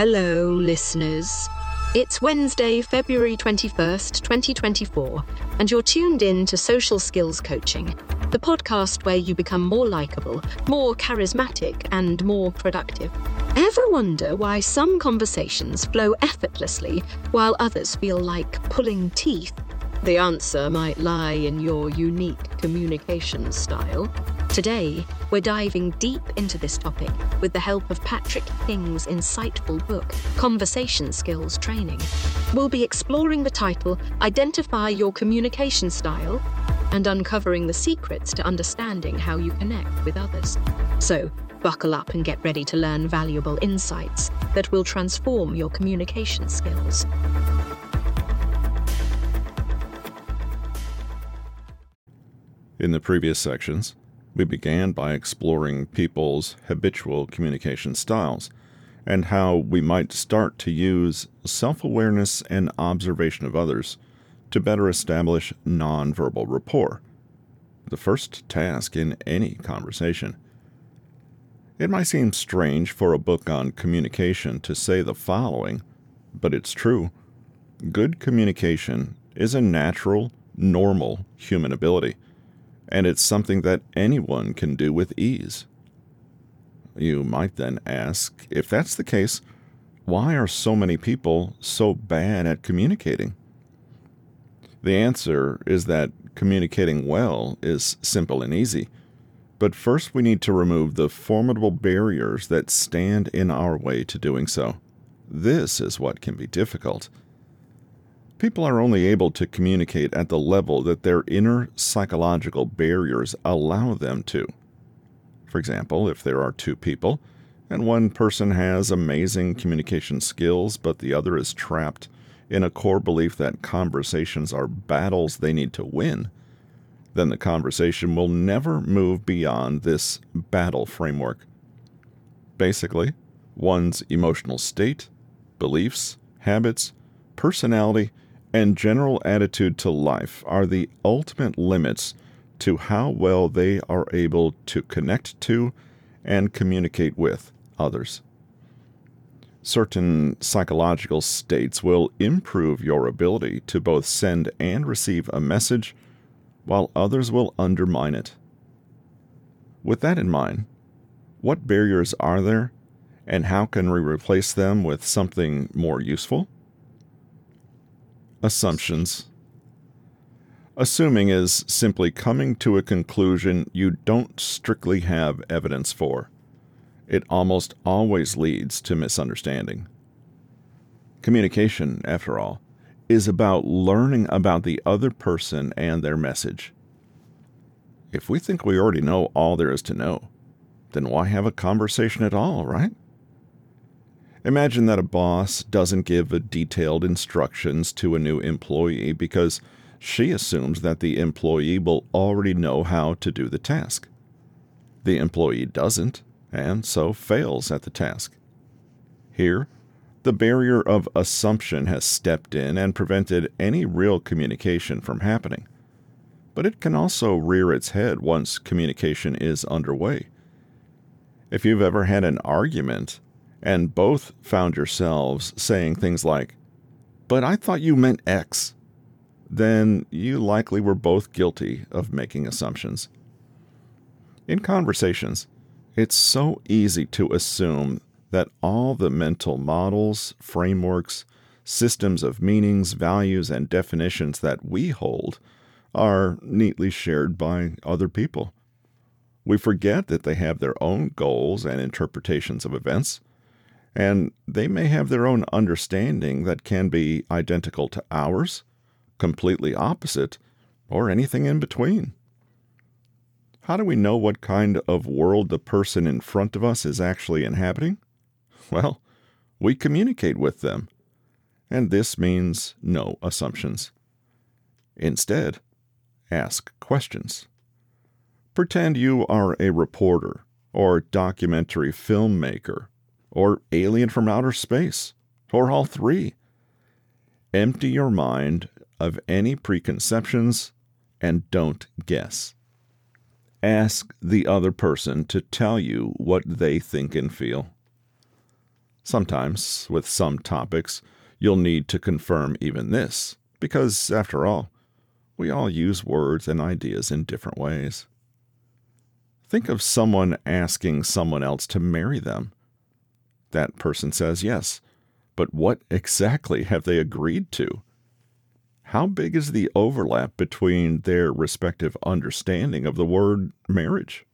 Hello, listeners. It's Wednesday, February 21st, 2024, and you're tuned in to Social Skills Coaching, the podcast where you become more likable, more charismatic, and more productive. Ever wonder why some conversations flow effortlessly while others feel like pulling teeth? The answer might lie in your unique communication style. Today, we're diving deep into this topic with the help of Patrick King's insightful book, Conversation Skills Training. We'll be exploring the title Identify Your Communication Style and uncovering the secrets to understanding how you connect with others. So, buckle up and get ready to learn valuable insights that will transform your communication skills. In the previous sections, we began by exploring people's habitual communication styles and how we might start to use self awareness and observation of others to better establish nonverbal rapport, the first task in any conversation. It might seem strange for a book on communication to say the following, but it's true. Good communication is a natural, normal human ability and it's something that anyone can do with ease. You might then ask if that's the case, why are so many people so bad at communicating? The answer is that communicating well is simple and easy. But first, we need to remove the formidable barriers that stand in our way to doing so. This is what can be difficult people are only able to communicate at the level that their inner psychological barriers allow them to. For example, if there are two people, and one person has amazing communication skills, but the other is trapped in a core belief that conversations are battles they need to win, then the conversation will never move beyond this battle framework. Basically, one's emotional state, beliefs, habits, personality, and general attitude to life are the ultimate limits to how well they are able to connect to and communicate with others. Certain psychological states will improve your ability to both send and receive a message, while others will undermine it. With that in mind, what barriers are there, and how can we replace them with something more useful? Assumptions. Assuming is simply coming to a conclusion you don't strictly have evidence for. It almost always leads to misunderstanding. Communication, after all, is about learning about the other person and their message. If we think we already know all there is to know, then why have a conversation at all, right? Imagine that a boss doesn't give detailed instructions to a new employee because she assumes that the employee will already know how to do the task. The employee doesn't, and so fails at the task. Here, the barrier of assumption has stepped in and prevented any real communication from happening. But it can also rear its head once communication is underway. If you've ever had an argument and both found yourselves saying things like, But I thought you meant X, then you likely were both guilty of making assumptions. In conversations, it's so easy to assume that all the mental models, frameworks, systems of meanings, values, and definitions that we hold are neatly shared by other people. We forget that they have their own goals and interpretations of events, and they may have their own understanding that can be identical to ours, completely opposite, or anything in between. How do we know what kind of world the person in front of us is actually inhabiting? Well, we communicate with them. And this means no assumptions. Instead, ask questions. Pretend you are a reporter or documentary filmmaker or alien from outer space, or all three. Empty your mind of any preconceptions and don't guess. Ask the other person to tell you what they think and feel. Sometimes, with some topics, you'll need to confirm even this, because, after all, we all use words and ideas in different ways. Think of someone asking someone else to marry them. That person says yes, but what exactly have they agreed to? How big is the overlap between their respective understanding of the word marriage?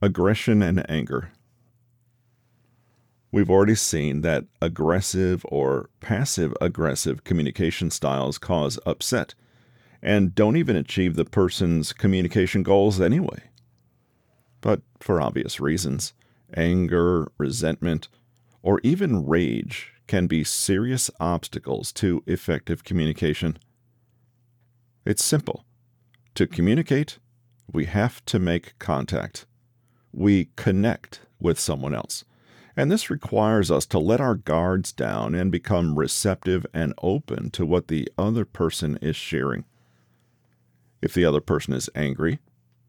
Aggression and anger. We've already seen that aggressive or passive aggressive communication styles cause upset and don't even achieve the person's communication goals anyway. But for obvious reasons, anger, resentment, or even rage can be serious obstacles to effective communication. It's simple. To communicate, we have to make contact. We connect with someone else. And this requires us to let our guards down and become receptive and open to what the other person is sharing. If the other person is angry,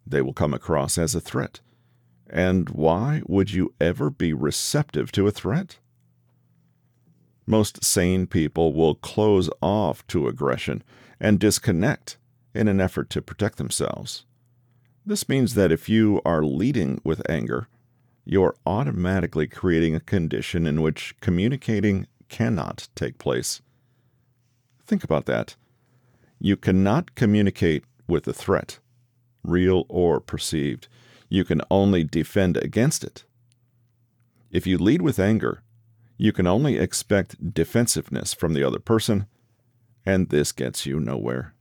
they will come across as a threat. And why would you ever be receptive to a threat? Most sane people will close off to aggression and disconnect in an effort to protect themselves. This means that if you are leading with anger, you're automatically creating a condition in which communicating cannot take place. Think about that. You cannot communicate with a threat, real or perceived. You can only defend against it. If you lead with anger, you can only expect defensiveness from the other person, and this gets you nowhere.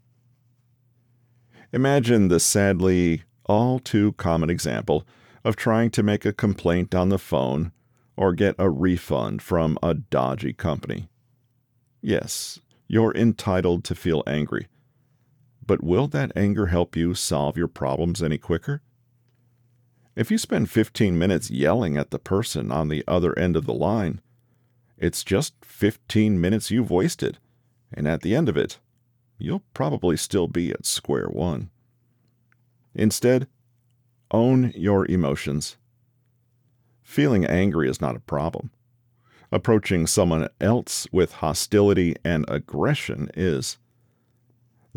Imagine the sadly all too common example of trying to make a complaint on the phone or get a refund from a dodgy company. Yes, you're entitled to feel angry. But will that anger help you solve your problems any quicker? If you spend 15 minutes yelling at the person on the other end of the line, it's just 15 minutes you've wasted, and at the end of it, you'll probably still be at square one. Instead, own your emotions. Feeling angry is not a problem. Approaching someone else with hostility and aggression is.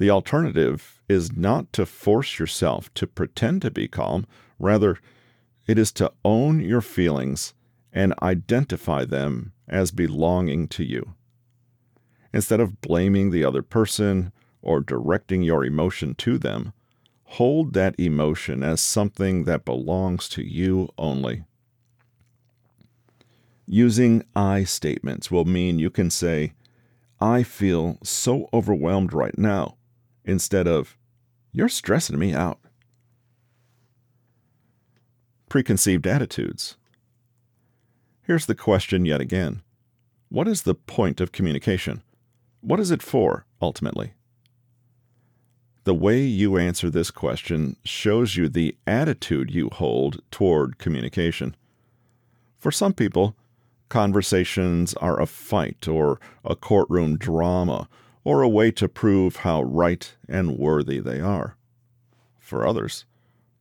The alternative is not to force yourself to pretend to be calm, rather, it is to own your feelings and identify them as belonging to you. Instead of blaming the other person or directing your emotion to them, hold that emotion as something that belongs to you only. Using I statements will mean you can say, I feel so overwhelmed right now, instead of, You're stressing me out. Preconceived attitudes. Here's the question yet again What is the point of communication? What is it for, ultimately? The way you answer this question shows you the attitude you hold toward communication. For some people, conversations are a fight or a courtroom drama or a way to prove how right and worthy they are. For others,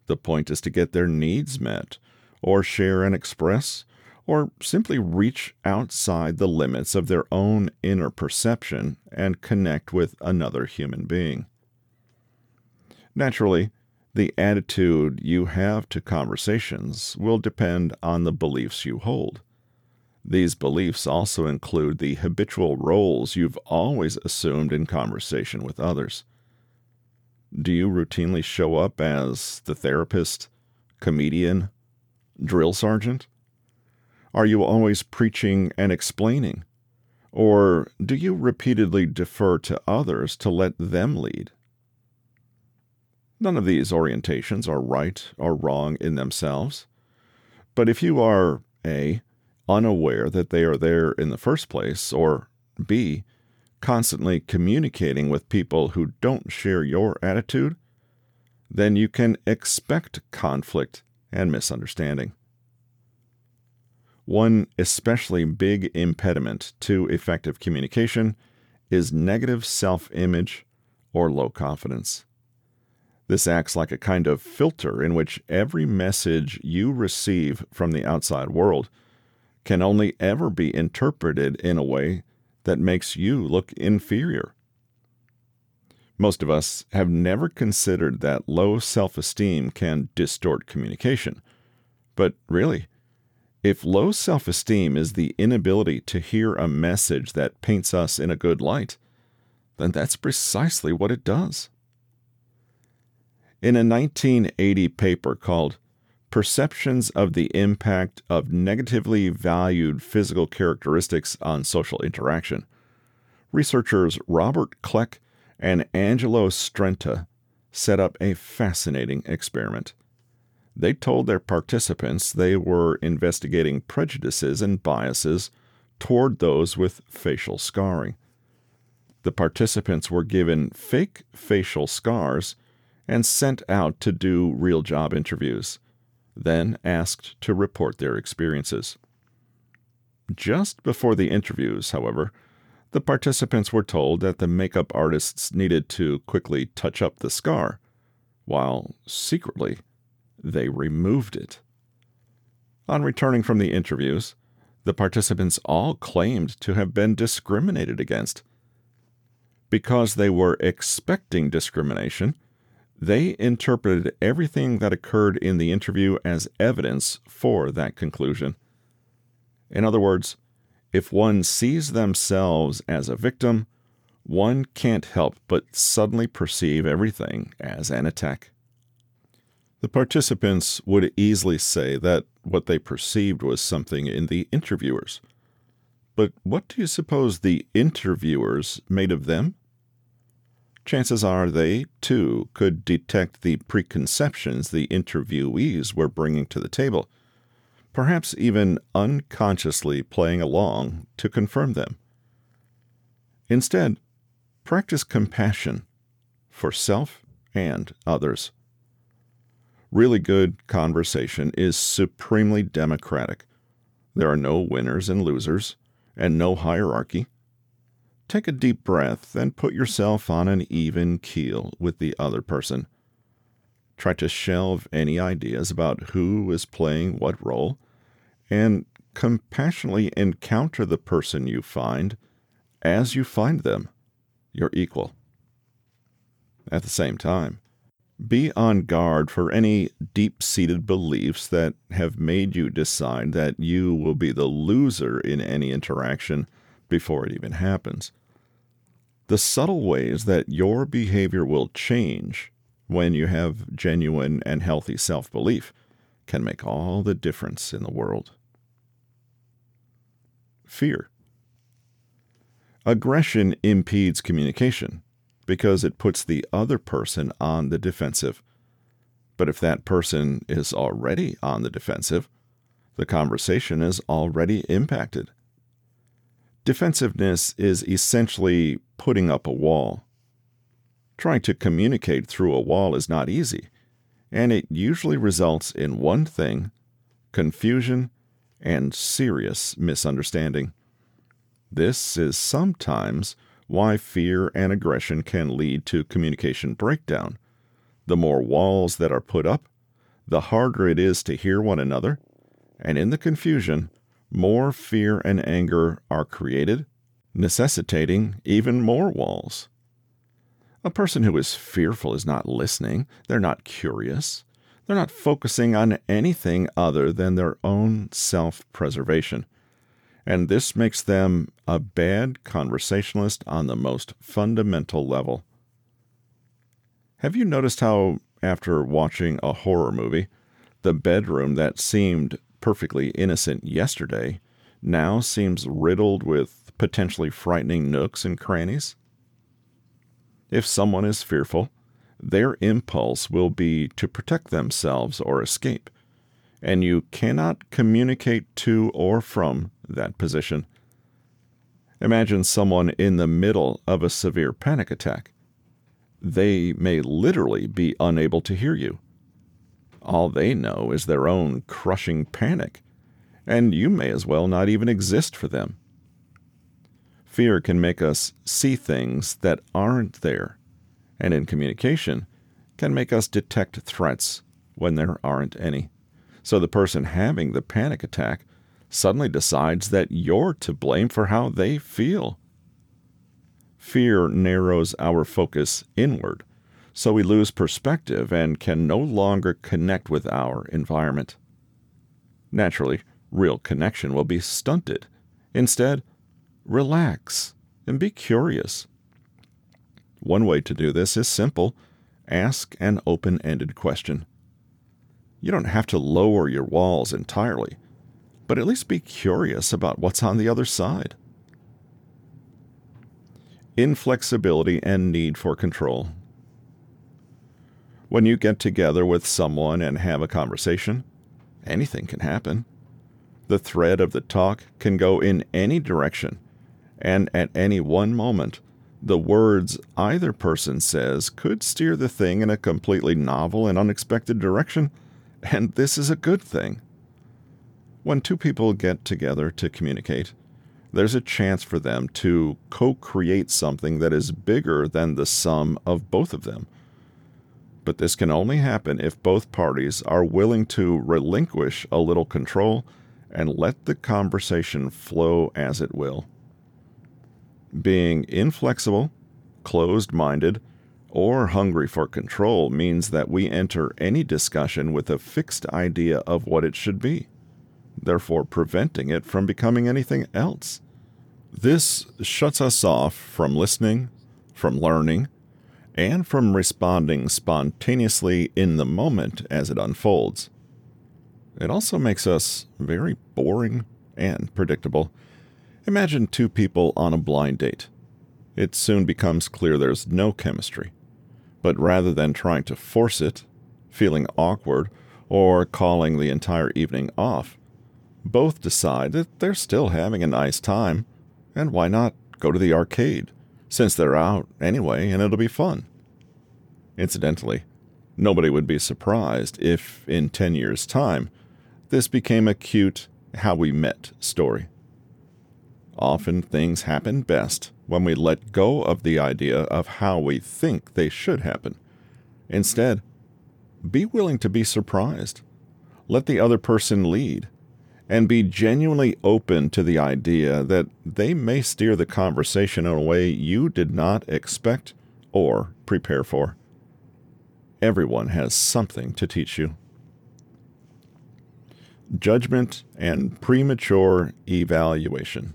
the point is to get their needs met, or share and express, or simply reach outside the limits of their own inner perception and connect with another human being. Naturally, the attitude you have to conversations will depend on the beliefs you hold. These beliefs also include the habitual roles you've always assumed in conversation with others. Do you routinely show up as the therapist, comedian, drill sergeant? Are you always preaching and explaining? Or do you repeatedly defer to others to let them lead? None of these orientations are right or wrong in themselves. But if you are A. unaware that they are there in the first place, or B. constantly communicating with people who don't share your attitude, then you can expect conflict and misunderstanding. One especially big impediment to effective communication is negative self image or low confidence. This acts like a kind of filter in which every message you receive from the outside world can only ever be interpreted in a way that makes you look inferior. Most of us have never considered that low self esteem can distort communication. But really, if low self esteem is the inability to hear a message that paints us in a good light, then that's precisely what it does. In a 1980 paper called Perceptions of the Impact of Negatively Valued Physical Characteristics on Social Interaction, researchers Robert Kleck and Angelo Strenta set up a fascinating experiment. They told their participants they were investigating prejudices and biases toward those with facial scarring. The participants were given fake facial scars and sent out to do real job interviews, then asked to report their experiences. Just before the interviews, however, the participants were told that the makeup artists needed to quickly touch up the scar, while secretly they removed it. On returning from the interviews, the participants all claimed to have been discriminated against. Because they were expecting discrimination, they interpreted everything that occurred in the interview as evidence for that conclusion. In other words, if one sees themselves as a victim, one can't help but suddenly perceive everything as an attack. The participants would easily say that what they perceived was something in the interviewers. But what do you suppose the interviewers made of them? Chances are they, too, could detect the preconceptions the interviewees were bringing to the table, perhaps even unconsciously playing along to confirm them. Instead, practice compassion for self and others. Really good conversation is supremely democratic. There are no winners and losers, and no hierarchy. Take a deep breath and put yourself on an even keel with the other person. Try to shelve any ideas about who is playing what role and compassionately encounter the person you find as you find them, your equal. At the same time, be on guard for any deep seated beliefs that have made you decide that you will be the loser in any interaction before it even happens the subtle ways that your behavior will change when you have genuine and healthy self belief can make all the difference in the world. Fear. Aggression impedes communication because it puts the other person on the defensive. But if that person is already on the defensive, the conversation is already impacted. Defensiveness is essentially putting up a wall. Trying to communicate through a wall is not easy, and it usually results in one thing confusion and serious misunderstanding. This is sometimes why fear and aggression can lead to communication breakdown. The more walls that are put up, the harder it is to hear one another, and in the confusion, more fear and anger are created, necessitating even more walls. A person who is fearful is not listening, they're not curious, they're not focusing on anything other than their own self preservation. And this makes them a bad conversationalist on the most fundamental level. Have you noticed how, after watching a horror movie, the bedroom that seemed perfectly innocent yesterday now seems riddled with potentially frightening nooks and crannies? If someone is fearful, their impulse will be to protect themselves or escape, and you cannot communicate to or from that position. Imagine someone in the middle of a severe panic attack. They may literally be unable to hear you all they know is their own crushing panic, and you may as well not even exist for them. Fear can make us see things that aren't there, and in communication, can make us detect threats when there aren't any. So the person having the panic attack suddenly decides that you're to blame for how they feel. Fear narrows our focus inward, so we lose perspective and can no longer connect with our environment. Naturally, real connection will be stunted. Instead, relax and be curious. One way to do this is simple ask an open ended question. You don't have to lower your walls entirely, but at least be curious about what's on the other side. Inflexibility and need for control. When you get together with someone and have a conversation, anything can happen. The thread of the talk can go in any direction, and at any one moment, the words either person says could steer the thing in a completely novel and unexpected direction, and this is a good thing. When two people get together to communicate, there's a chance for them to co create something that is bigger than the sum of both of them. But this can only happen if both parties are willing to relinquish a little control and let the conversation flow as it will. Being inflexible, closed minded, or hungry for control means that we enter any discussion with a fixed idea of what it should be, therefore preventing it from becoming anything else. This shuts us off from listening, from learning, and from responding spontaneously in the moment as it unfolds. It also makes us very boring and predictable Imagine two people on a blind date. It soon becomes clear there's no chemistry. But rather than trying to force it, feeling awkward, or calling the entire evening off, both decide that they're still having a nice time, and why not go to the arcade, since they're out anyway and it'll be fun. Incidentally, nobody would be surprised if, in 10 years' time, this became a cute how we met story. Often things happen best when we let go of the idea of how we think they should happen. Instead, be willing to be surprised. Let the other person lead, and be genuinely open to the idea that they may steer the conversation in a way you did not expect or prepare for. Everyone has something to teach you. Judgment and premature evaluation.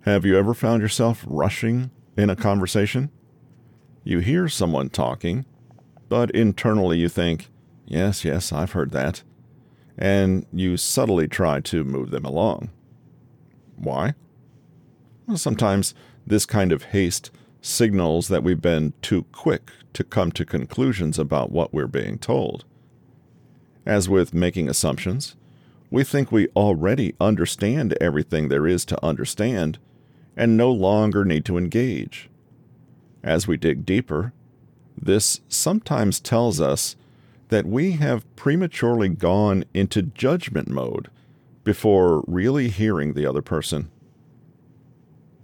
Have you ever found yourself rushing in a conversation? You hear someone talking, but internally you think, yes, yes, I've heard that. And you subtly try to move them along. Why? Well, sometimes this kind of haste signals that we've been too quick to come to conclusions about what we're being told. As with making assumptions, we think we already understand everything there is to understand and no longer need to engage. As we dig deeper, this sometimes tells us that we have prematurely gone into judgment mode before really hearing the other person.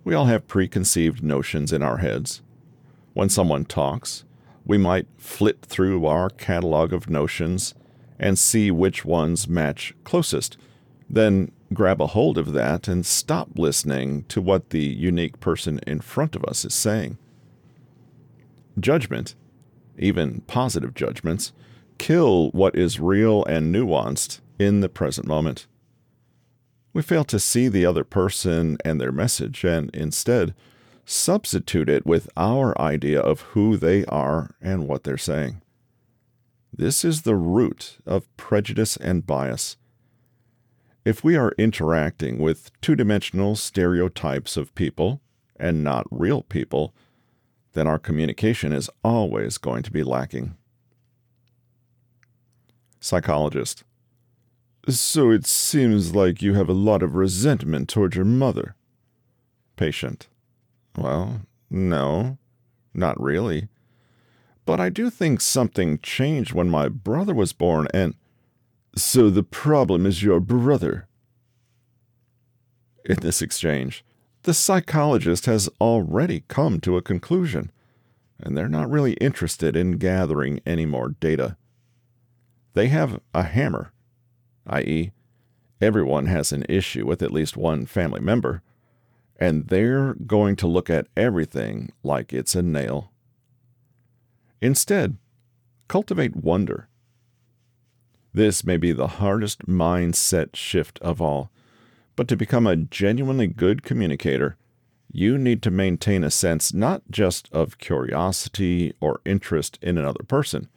We all have preconceived notions in our heads. When someone talks, we might flit through our catalog of notions and see which ones match closest, then grab a hold of that and stop listening to what the unique person in front of us is saying. Judgment, even positive judgments, kill what is real and nuanced in the present moment. We fail to see the other person and their message and instead substitute it with our idea of who they are and what they're saying. This is the root of prejudice and bias if we are interacting with two dimensional stereotypes of people and not real people, then our communication is always going to be lacking. Psychologist. So it seems like you have a lot of resentment toward your mother. Patient. Well, no, not really. But I do think something changed when my brother was born, and so the problem is your brother. In this exchange, the psychologist has already come to a conclusion. and they're not really interested in gathering any more data. They have a hammer, i.e., everyone has an issue with at least one family member, and they're going to look at everything like it's a nail. Instead, cultivate wonder. This may be the hardest mindset shift of all, but to become a genuinely good communicator, you need to maintain a sense not just of curiosity or interest in another person,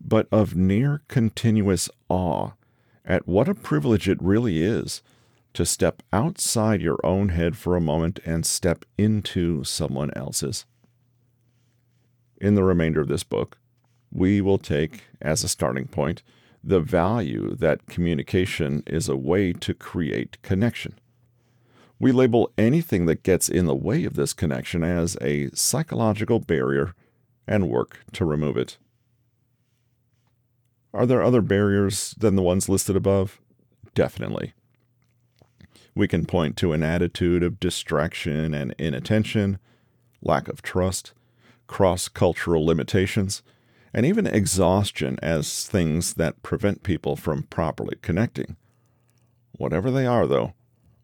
but of near continuous awe at what a privilege it really is to step outside your own head for a moment and step into someone else's. In the remainder of this book, we will take as a starting point the value that communication is a way to create connection. We label anything that gets in the way of this connection as a psychological barrier and work to remove it. Are there other barriers than the ones listed above? Definitely. We can point to an attitude of distraction and inattention, lack of trust, cross cultural limitations, and even exhaustion as things that prevent people from properly connecting. Whatever they are, though,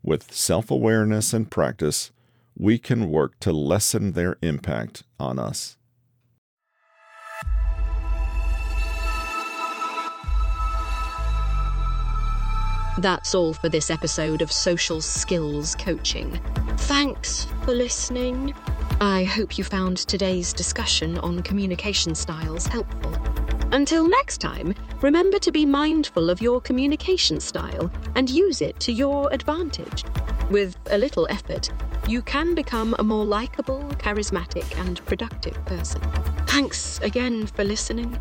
with self awareness and practice, we can work to lessen their impact on us. That's all for this episode of Social Skills Coaching. Thanks for listening. I hope you found today's discussion on communication styles helpful. Until next time, remember to be mindful of your communication style and use it to your advantage. With a little effort, you can become a more likable, charismatic, and productive person. Thanks again for listening.